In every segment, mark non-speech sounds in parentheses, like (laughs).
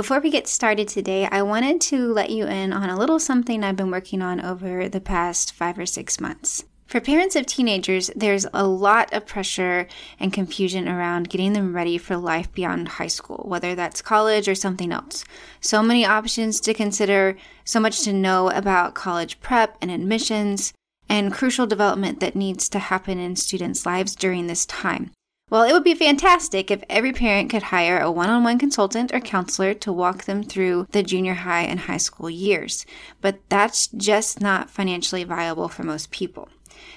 Before we get started today, I wanted to let you in on a little something I've been working on over the past five or six months. For parents of teenagers, there's a lot of pressure and confusion around getting them ready for life beyond high school, whether that's college or something else. So many options to consider, so much to know about college prep and admissions, and crucial development that needs to happen in students' lives during this time. Well, it would be fantastic if every parent could hire a one on one consultant or counselor to walk them through the junior high and high school years, but that's just not financially viable for most people.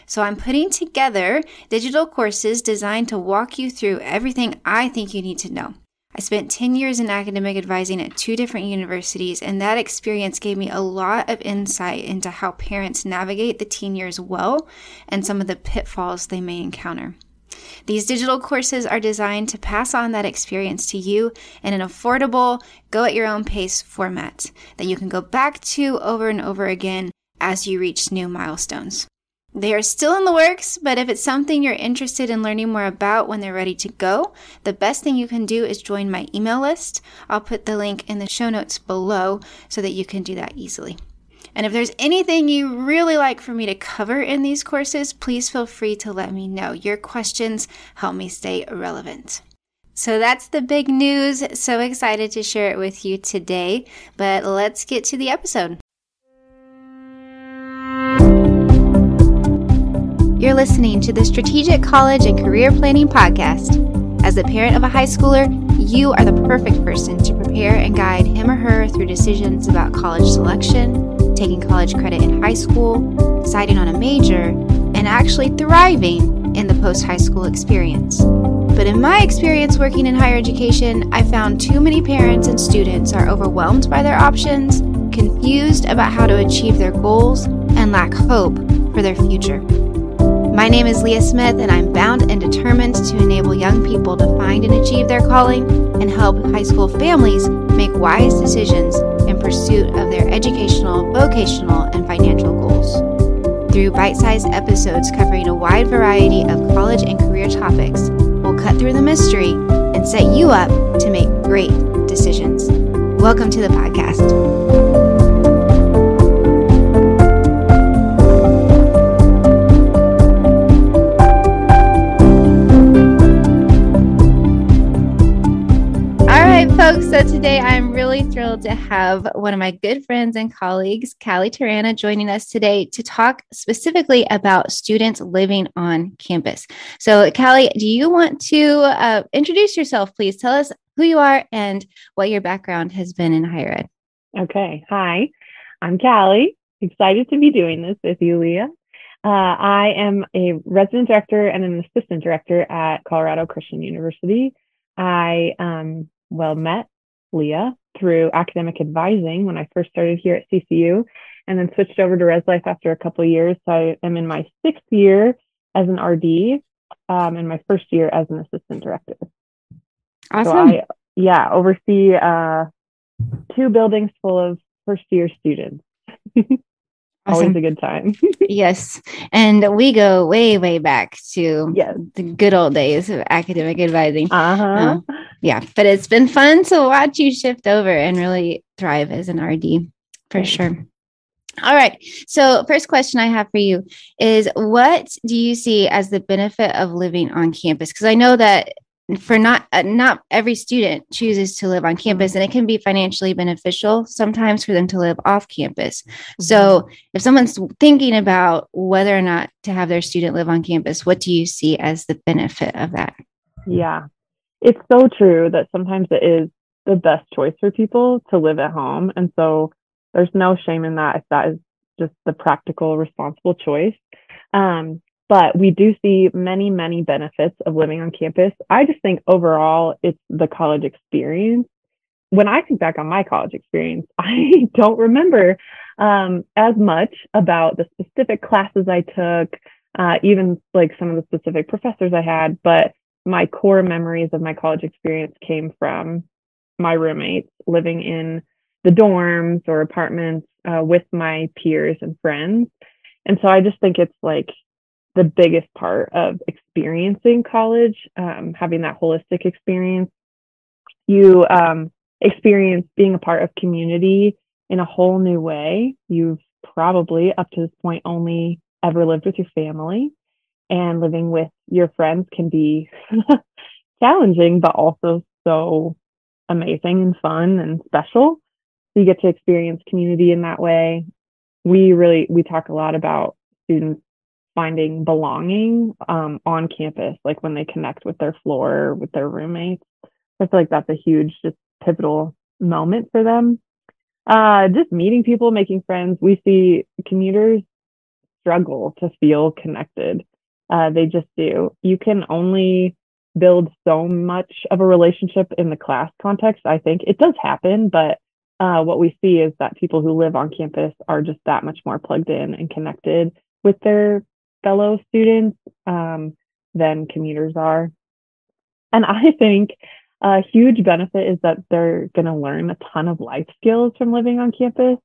So I'm putting together digital courses designed to walk you through everything I think you need to know. I spent 10 years in academic advising at two different universities, and that experience gave me a lot of insight into how parents navigate the teen years well and some of the pitfalls they may encounter. These digital courses are designed to pass on that experience to you in an affordable, go at your own pace format that you can go back to over and over again as you reach new milestones. They are still in the works, but if it's something you're interested in learning more about when they're ready to go, the best thing you can do is join my email list. I'll put the link in the show notes below so that you can do that easily. And if there's anything you really like for me to cover in these courses, please feel free to let me know. Your questions help me stay relevant. So that's the big news. So excited to share it with you today. But let's get to the episode. You're listening to the Strategic College and Career Planning Podcast. As the parent of a high schooler, you are the perfect person to prepare and guide him or her through decisions about college selection, taking college credit in high school, deciding on a major, and actually thriving in the post high school experience. But in my experience working in higher education, I found too many parents and students are overwhelmed by their options, confused about how to achieve their goals, and lack hope for their future. My name is Leah Smith, and I'm bound and determined to enable young people to find and achieve their calling and help high school families make wise decisions pursuit of their educational, vocational, and financial goals. Through bite sized episodes covering a wide variety of college and career topics, we'll cut through the mystery and set you up to make great decisions. Welcome to the podcast. To have one of my good friends and colleagues, Kallie Terrana, joining us today to talk specifically about students living on campus. So, Kallie, do you want to uh, introduce yourself, please? Tell us who you are and what your background has been in higher ed. Okay. Hi, I'm Kallie. Excited to be doing this with you, Leah. Uh, I am a resident director and an assistant director at Colorado Christian University. I um, well met Leah through academic advising when I first started here at CCU and then switched over to Res Life after a couple years. So I am in my sixth year as an RD um, and my first year as an assistant director. Awesome. So I, yeah, oversee uh, two buildings full of first year students. (laughs) Awesome. Always a good time. (laughs) yes. And we go way, way back to yes. the good old days of academic advising. Uh-huh. Uh, yeah. But it's been fun to watch you shift over and really thrive as an RD for sure. All right. So, first question I have for you is what do you see as the benefit of living on campus? Because I know that for not uh, not every student chooses to live on campus and it can be financially beneficial sometimes for them to live off campus mm-hmm. so if someone's thinking about whether or not to have their student live on campus what do you see as the benefit of that yeah it's so true that sometimes it is the best choice for people to live at home and so there's no shame in that if that is just the practical responsible choice um, but we do see many, many benefits of living on campus. I just think overall, it's the college experience. When I think back on my college experience, (laughs) I don't remember um, as much about the specific classes I took, uh, even like some of the specific professors I had. But my core memories of my college experience came from my roommates living in the dorms or apartments uh, with my peers and friends. And so I just think it's like the biggest part of experiencing college, um, having that holistic experience. You, um, experience being a part of community in a whole new way. You've probably up to this point only ever lived with your family and living with your friends can be (laughs) challenging, but also so amazing and fun and special. You get to experience community in that way. We really, we talk a lot about students finding belonging um, on campus, like when they connect with their floor, with their roommates. I feel like that's a huge, just pivotal moment for them. Uh, just meeting people, making friends. We see commuters struggle to feel connected. Uh, they just do. You can only build so much of a relationship in the class context. I think it does happen, but uh, what we see is that people who live on campus are just that much more plugged in and connected with their fellow students um, than commuters are. And I think a huge benefit is that they're going to learn a ton of life skills from living on campus.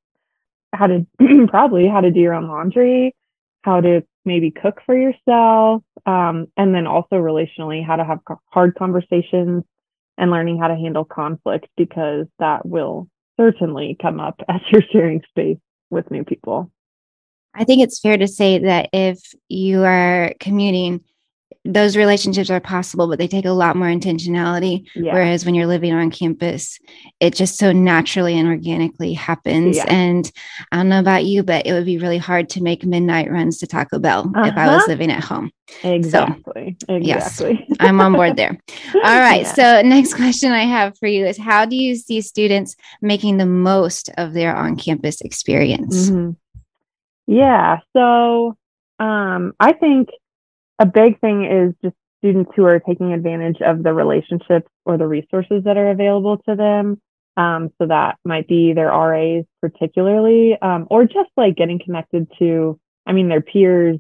How to (clears throat) probably how to do your own laundry, how to maybe cook for yourself, um, and then also relationally, how to have hard conversations and learning how to handle conflict because that will certainly come up (laughs) as you're sharing space with new people. I think it's fair to say that if you are commuting, those relationships are possible, but they take a lot more intentionality. Yeah. Whereas when you're living on campus, it just so naturally and organically happens. Yeah. And I don't know about you, but it would be really hard to make midnight runs to Taco Bell uh-huh. if I was uh-huh. living at home. Exactly. So, exactly. Yes, I'm on board there. (laughs) All right. Yeah. So, next (laughs) question I have for you is How do you see students making the most of their on campus experience? Mm-hmm. Yeah. So, um, I think a big thing is just students who are taking advantage of the relationships or the resources that are available to them. Um, so that might be their RAs particularly, um, or just like getting connected to, I mean, their peers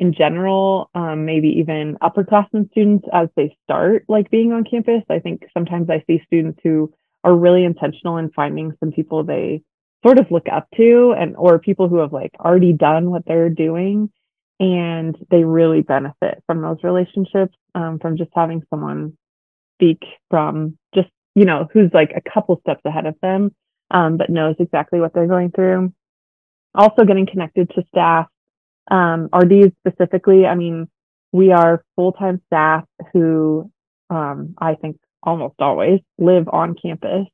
in general, um, maybe even upperclassmen students as they start like being on campus. I think sometimes I see students who are really intentional in finding some people they sort of look up to and or people who have like already done what they're doing and they really benefit from those relationships um, from just having someone speak from just you know who's like a couple steps ahead of them um, but knows exactly what they're going through. Also getting connected to staff um, rds specifically i mean we are full-time staff who um, i think almost always live on campus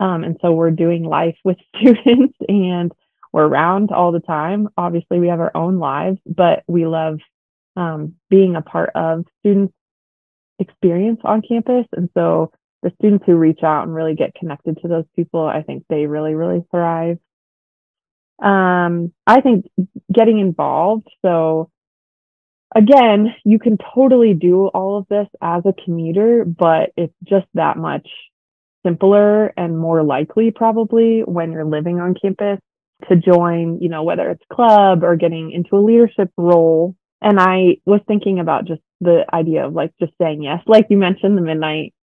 um, and so we're doing life with (laughs) students and we're around all the time. Obviously, we have our own lives, but we love um, being a part of students' experience on campus. And so the students who reach out and really get connected to those people, I think they really, really thrive. Um, I think getting involved. So again, you can totally do all of this as a commuter, but it's just that much simpler and more likely probably when you're living on campus to join, you know, whether it's club or getting into a leadership role. And I was thinking about just the idea of like just saying yes. Like you mentioned, the midnight,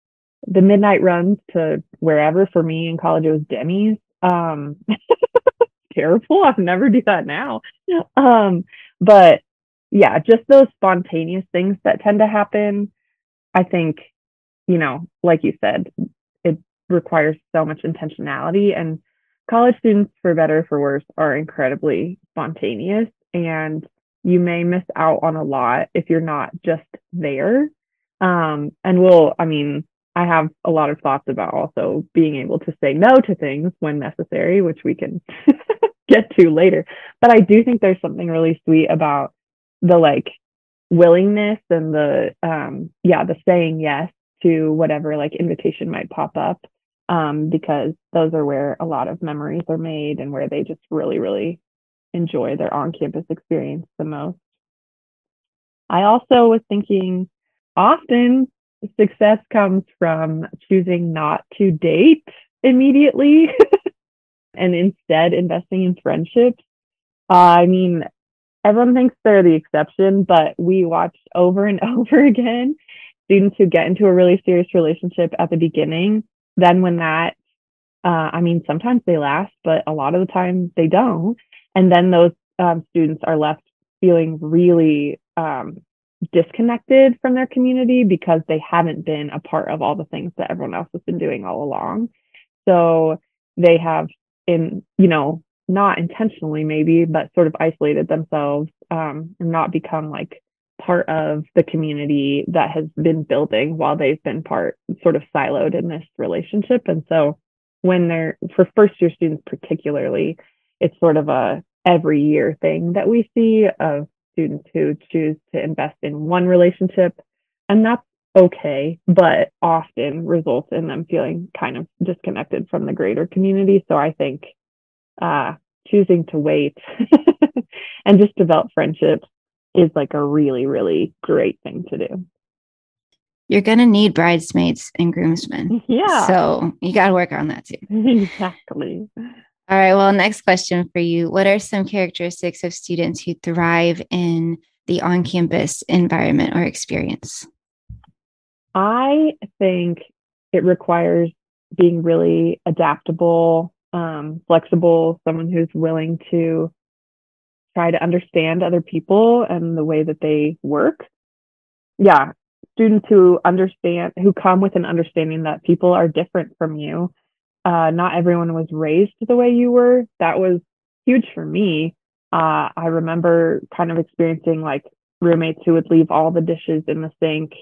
the midnight runs to wherever for me in college, it was Denny's. Um, (laughs) terrible. I'll never do that now. Um, but yeah, just those spontaneous things that tend to happen. I think, you know, like you said, it requires so much intentionality and college students, for better or for worse, are incredibly spontaneous and you may miss out on a lot if you're not just there. Um, and we'll, I mean, I have a lot of thoughts about also being able to say no to things when necessary, which we can (laughs) get to later. But I do think there's something really sweet about the like willingness and the, um, yeah, the saying yes to whatever like invitation might pop up um, because those are where a lot of memories are made and where they just really, really enjoy their on campus experience the most. I also was thinking often success comes from choosing not to date immediately (laughs) and instead investing in friendships. Uh, I mean, everyone thinks they're the exception, but we watch over and (laughs) over again students who get into a really serious relationship at the beginning then when that uh, i mean sometimes they last but a lot of the time they don't. And then those um, students are left feeling really um, disconnected from their community because they haven't been a part of all the things that everyone else has been doing all along. So they have in, you know, not intentionally maybe, but sort of isolated themselves um, and not become like part of the community that has been building while they've been part sort of siloed in this relationship. And so when they're for first year students particularly, it's sort of a every year thing that we see of students who choose to invest in one relationship and that's okay, but often results in them feeling kind of disconnected from the greater community. So I think uh, choosing to wait (laughs) and just develop friendships is like a really, really great thing to do. You're going to need bridesmaids and groomsmen. Yeah. So you got to work on that too. (laughs) Exactly. All right. Well, next question for you. What are some characteristics of students who thrive in the on campus environment or experience? I think it requires being really adaptable, um, flexible, someone who's willing to try to understand other people and the way that they work. Yeah, students who understand, who come with an understanding that people are different from you. Uh, not everyone was raised the way you were. That was huge for me. Uh, I remember kind of experiencing like roommates who would leave all the dishes in the sink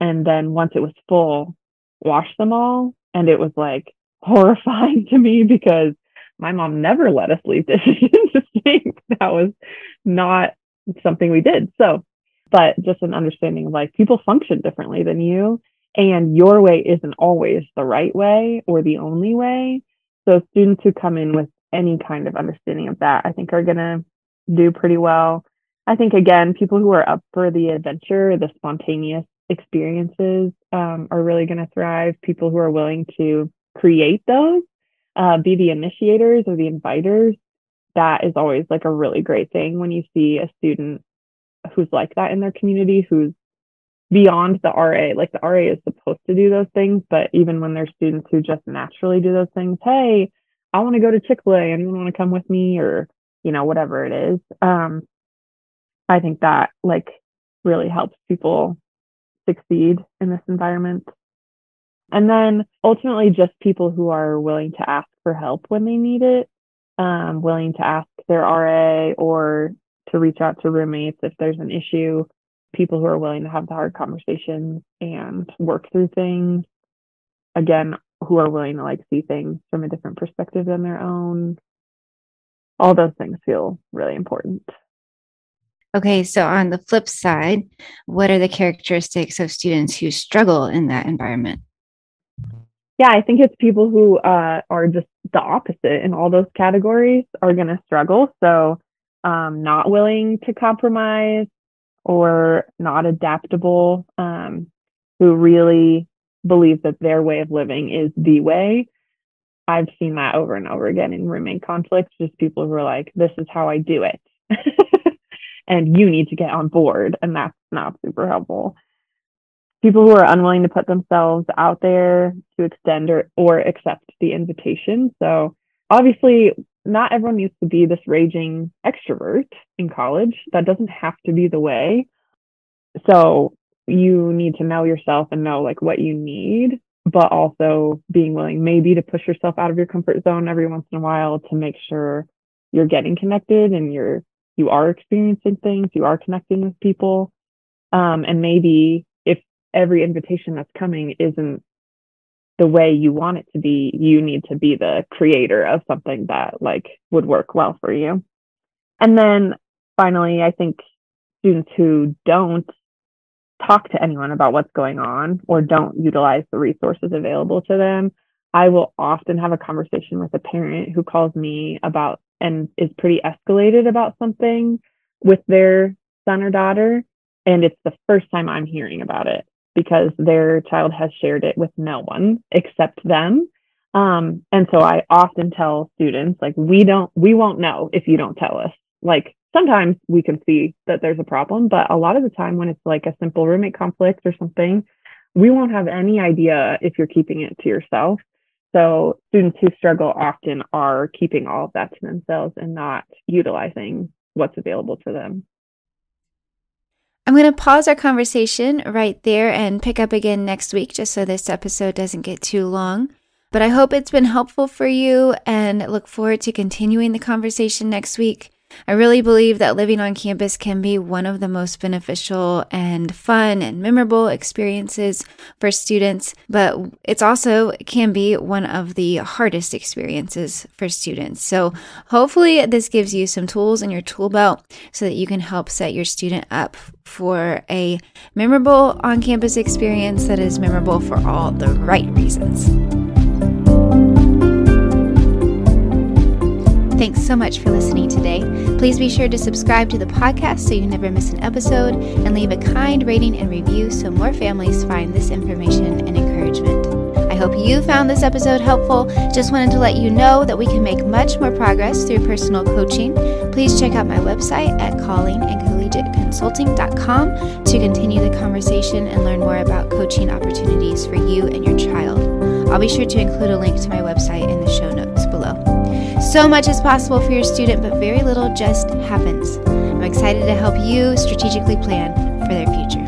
and then once it was full, wash them all. And it was like (laughs) horrifying to me because my mom never let us leave dishes (laughs) in the sink. That was not something we did. So, but just an understanding of like people function differently than you, and your way isn't always the right way or the only way. So, students who come in with any kind of understanding of that, I think, are going to do pretty well. I think, again, people who are up for the adventure, the spontaneous experiences um, are really going to thrive. People who are willing to create those, uh, be the initiators or the inviters. That is always like a really great thing when you see a student who's like that in their community, who's beyond the RA. Like the RA is supposed to do those things, but even when there's students who just naturally do those things, hey, I want to go to Chick fil A. Anyone want to come with me? Or, you know, whatever it is. Um, I think that like really helps people succeed in this environment. And then ultimately, just people who are willing to ask for help when they need it, um, willing to ask their RA or to reach out to roommates if there's an issue, people who are willing to have the hard conversations and work through things. Again, who are willing to like see things from a different perspective than their own. All those things feel really important. Okay, so on the flip side, what are the characteristics of students who struggle in that environment? Yeah, I think it's people who uh, are just the opposite in all those categories are going to struggle. So, um, not willing to compromise or not adaptable, um, who really believe that their way of living is the way. I've seen that over and over again in roommate conflicts, just people who are like, this is how I do it. (laughs) and you need to get on board. And that's not super helpful. People who are unwilling to put themselves out there to extend or, or accept the invitation. So obviously, not everyone needs to be this raging extrovert in college. That doesn't have to be the way. So you need to know yourself and know like what you need, but also being willing maybe to push yourself out of your comfort zone every once in a while to make sure you're getting connected and you're you are experiencing things, you are connecting with people. Um, and maybe every invitation that's coming isn't the way you want it to be, you need to be the creator of something that like would work well for you. And then finally, I think students who don't talk to anyone about what's going on or don't utilize the resources available to them, I will often have a conversation with a parent who calls me about and is pretty escalated about something with their son or daughter. And it's the first time I'm hearing about it because their child has shared it with no one except them. Um, and so I often tell students, like, we don't, we won't know if you don't tell us. Like, sometimes we can see that there's a problem, but a lot of the time when it's like a simple roommate conflict or something, we won't have any idea if you're keeping it to yourself. So students who struggle often are keeping all of that to themselves and not utilizing what's available to them. I'm going to pause our conversation right there and pick up again next week just so this episode doesn't get too long. But I hope it's been helpful for you and look forward to continuing the conversation next week. I really believe that living on campus can be one of the most beneficial and fun and memorable experiences for students, but it's also can be one of the hardest experiences for students. So hopefully this gives you some tools in your tool belt so that you can help set your student up for a memorable on-campus experience that is memorable for all the right reasons. Thanks so much for listening today. Please be sure to subscribe to the podcast so you never miss an episode and leave a kind rating and review so more families find this information and encouragement. I hope you found this episode helpful. Just wanted to let you know that we can make much more progress through personal coaching. Please check out my website at callingandcollegiateconsulting.com to continue the conversation and learn more about coaching opportunities for you and your child. I'll be sure to include a link to my website in the show notes. So much is possible for your student, but very little just happens. I'm excited to help you strategically plan for their future.